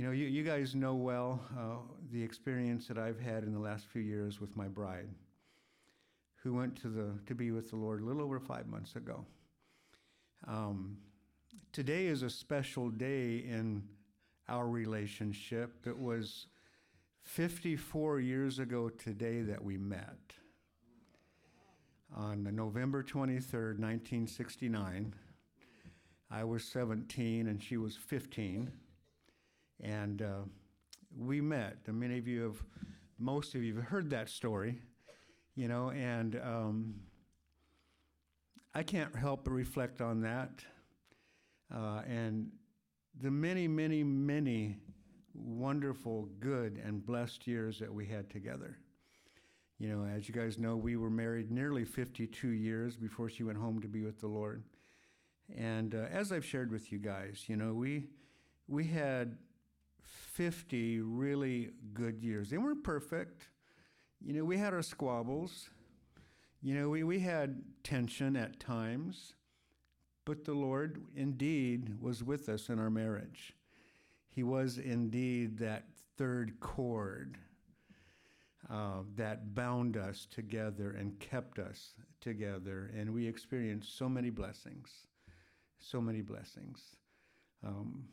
you know, you, you guys know well uh, the experience that I've had in the last few years with my bride, who went to the to be with the Lord a little over five months ago. Um, today is a special day in our relationship. It was 54 years ago today that we met. On November 23rd, 1969, I was 17 and she was 15. And uh, we met. And many of you have, most of you have heard that story, you know, and um, I can't help but reflect on that. Uh, and the many, many, many wonderful, good, and blessed years that we had together. You know, as you guys know, we were married nearly 52 years before she went home to be with the Lord. And uh, as I've shared with you guys, you know, we we had 50 really good years. They weren't perfect. You know, we had our squabbles. You know, we, we had tension at times. But the Lord indeed was with us in our marriage. He was indeed that third cord uh, that bound us together and kept us together. And we experienced so many blessings, so many blessings. Um,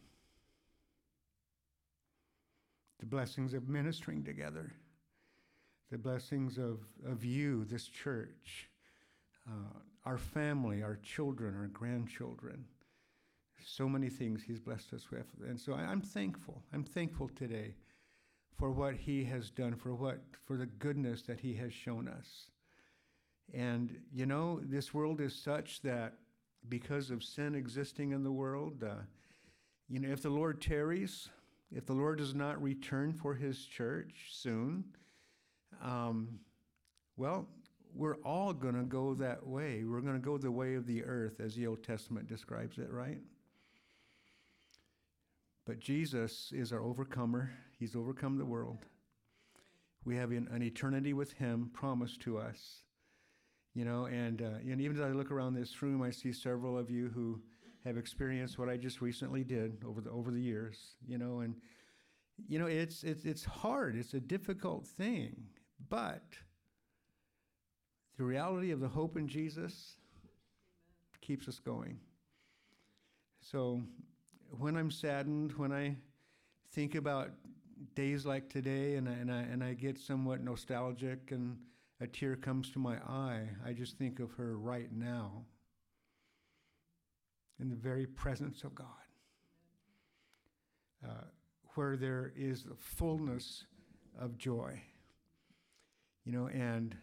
the blessings of ministering together, the blessings of, of you, this church uh, our family, our children, our grandchildren. So many things He's blessed us with. And so I'm thankful. I'm thankful today for what He has done, for what for the goodness that He has shown us. And you know, this world is such that because of sin existing in the world, uh, you know, if the Lord tarries, if the Lord does not return for His church soon, um, well, we're all going to go that way. We're going to go the way of the earth, as the Old Testament describes it, right? But Jesus is our overcomer. He's overcome the world. We have an, an eternity with Him promised to us. You know, and, uh, and even as I look around this room, I see several of you who have experienced what I just recently did over the over the years. You know, and you know it's it's it's hard. It's a difficult thing, but the reality of the hope in Jesus keeps us going. So when I'm saddened, when I think about days like today and I, and I, and I get somewhat nostalgic and a tear comes to my eye, I just think of her right now in the very presence of God, uh, where there is the fullness of joy. You know, and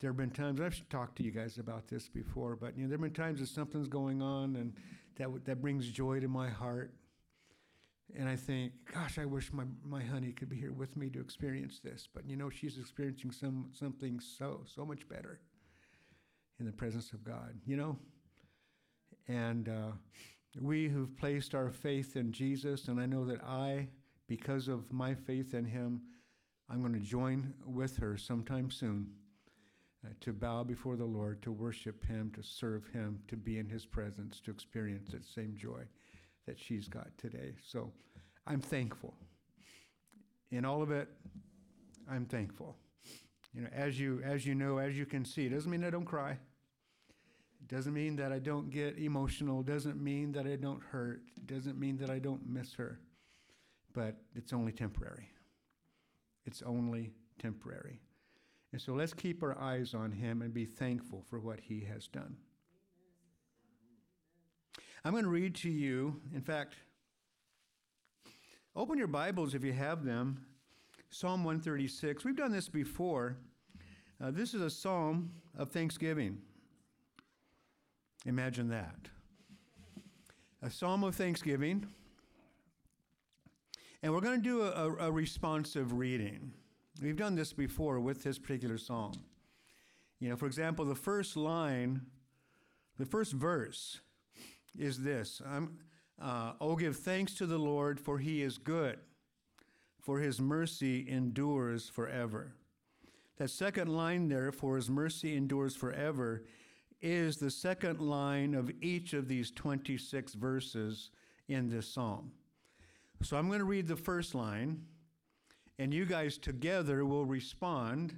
there have been times I've talked to you guys about this before, but you know there have been times that something's going on and that that brings joy to my heart, and I think, gosh, I wish my my honey could be here with me to experience this. But you know she's experiencing some something so so much better in the presence of God. You know, and uh, we who've placed our faith in Jesus, and I know that I, because of my faith in Him, I'm going to join with her sometime soon uh, to bow before the Lord, to worship Him, to serve Him, to be in His presence, to experience that same joy that she's got today. So I'm thankful. In all of it, I'm thankful. You know, as you as you know, as you can see, it doesn't mean I don't cry. Doesn't mean that I don't get emotional. Doesn't mean that I don't hurt. Doesn't mean that I don't miss her. But it's only temporary. It's only temporary. And so let's keep our eyes on him and be thankful for what he has done. I'm going to read to you, in fact, open your Bibles if you have them. Psalm 136. We've done this before. Uh, this is a psalm of thanksgiving. Imagine that. A psalm of thanksgiving. And we're going to do a, a responsive reading. We've done this before with this particular psalm. You know, for example, the first line, the first verse is this I'm, uh, Oh, give thanks to the Lord, for he is good, for his mercy endures forever. That second line there, for his mercy endures forever, is the second line of each of these 26 verses in this psalm. So I'm going to read the first line, and you guys together will respond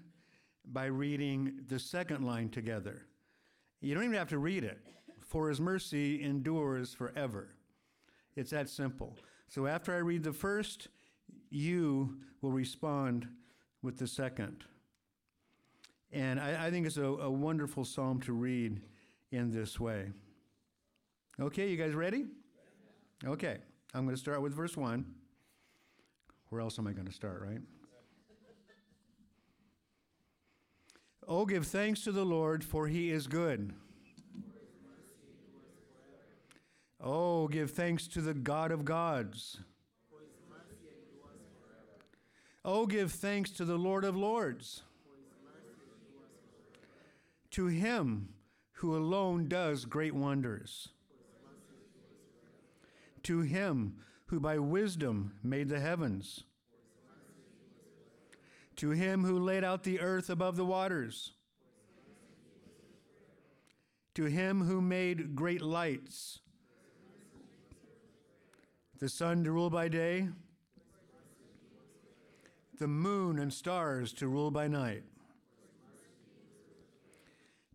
by reading the second line together. You don't even have to read it. For his mercy endures forever. It's that simple. So after I read the first, you will respond with the second. And I, I think it's a, a wonderful psalm to read in this way. Okay, you guys ready? Okay, I'm going to start with verse 1. Where else am I going to start, right? Oh, give thanks to the Lord, for he is good. Oh, give thanks to the God of gods. Oh, give thanks to the Lord of lords. To him who alone does great wonders. To him who by wisdom made the heavens. To him who laid out the earth above the waters. To him who made great lights, the sun to rule by day, the moon and stars to rule by night.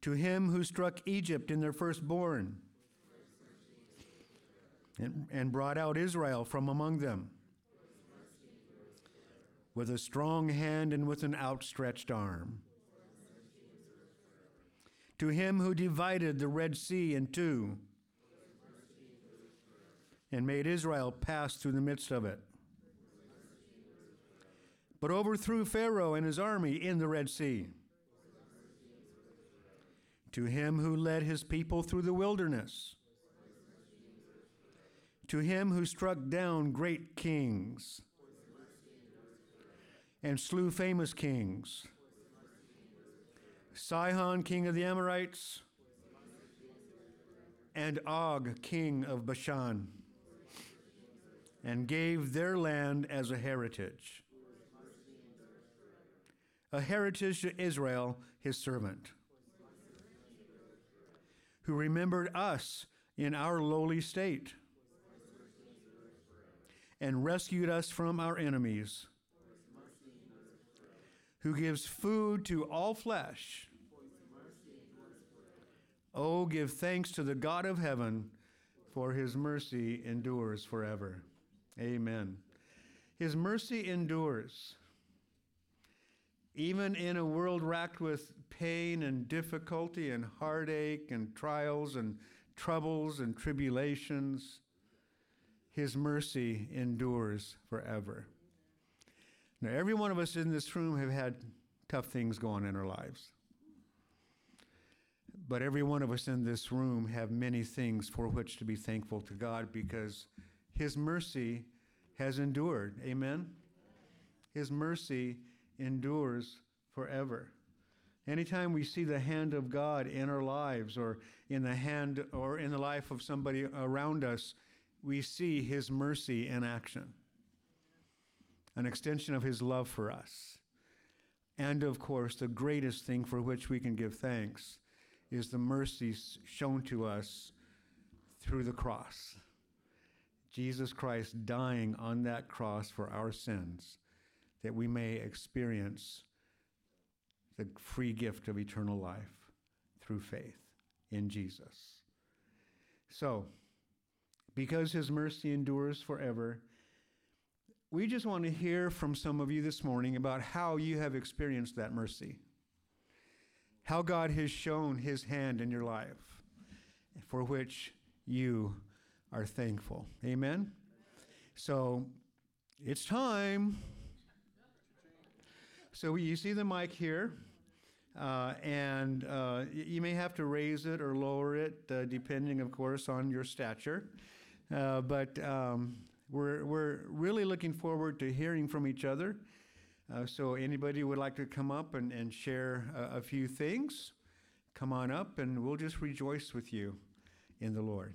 To him who struck Egypt in their firstborn and, and brought out Israel from among them with a strong hand and with an outstretched arm. To him who divided the Red Sea in two and made Israel pass through the midst of it, but overthrew Pharaoh and his army in the Red Sea. To him who led his people through the wilderness. To him who struck down great kings. And slew famous kings. Sihon, king of the Amorites, and Og, king of Bashan, and gave their land as a heritage. A heritage to Israel, his servant, who remembered us in our lowly state and rescued us from our enemies, who gives food to all flesh. Oh, give thanks to the God of heaven, for his mercy endures forever. Amen. His mercy endures. Even in a world racked with pain and difficulty and heartache and trials and troubles and tribulations, his mercy endures forever. Now, every one of us in this room have had tough things going in our lives. But every one of us in this room have many things for which to be thankful to God because his mercy has endured. Amen? His mercy endures forever. Anytime we see the hand of God in our lives or in the hand or in the life of somebody around us, we see his mercy in action, an extension of his love for us. And of course, the greatest thing for which we can give thanks is the mercy shown to us through the cross. Jesus Christ dying on that cross for our sins, that we may experience the free gift of eternal life through faith in Jesus. So, because his mercy endures forever. We just want to hear from some of you this morning about how you have experienced that mercy, how God has shown his hand in your life, for which you are thankful. Amen? So it's time. So you see the mic here. Uh, and uh, you may have to raise it or lower it, uh, depending, of course, on your stature. Uh, but um, we're, we're really looking forward to hearing from each other. Uh, so, anybody would like to come up and, and share a, a few things, come on up and we'll just rejoice with you in the Lord.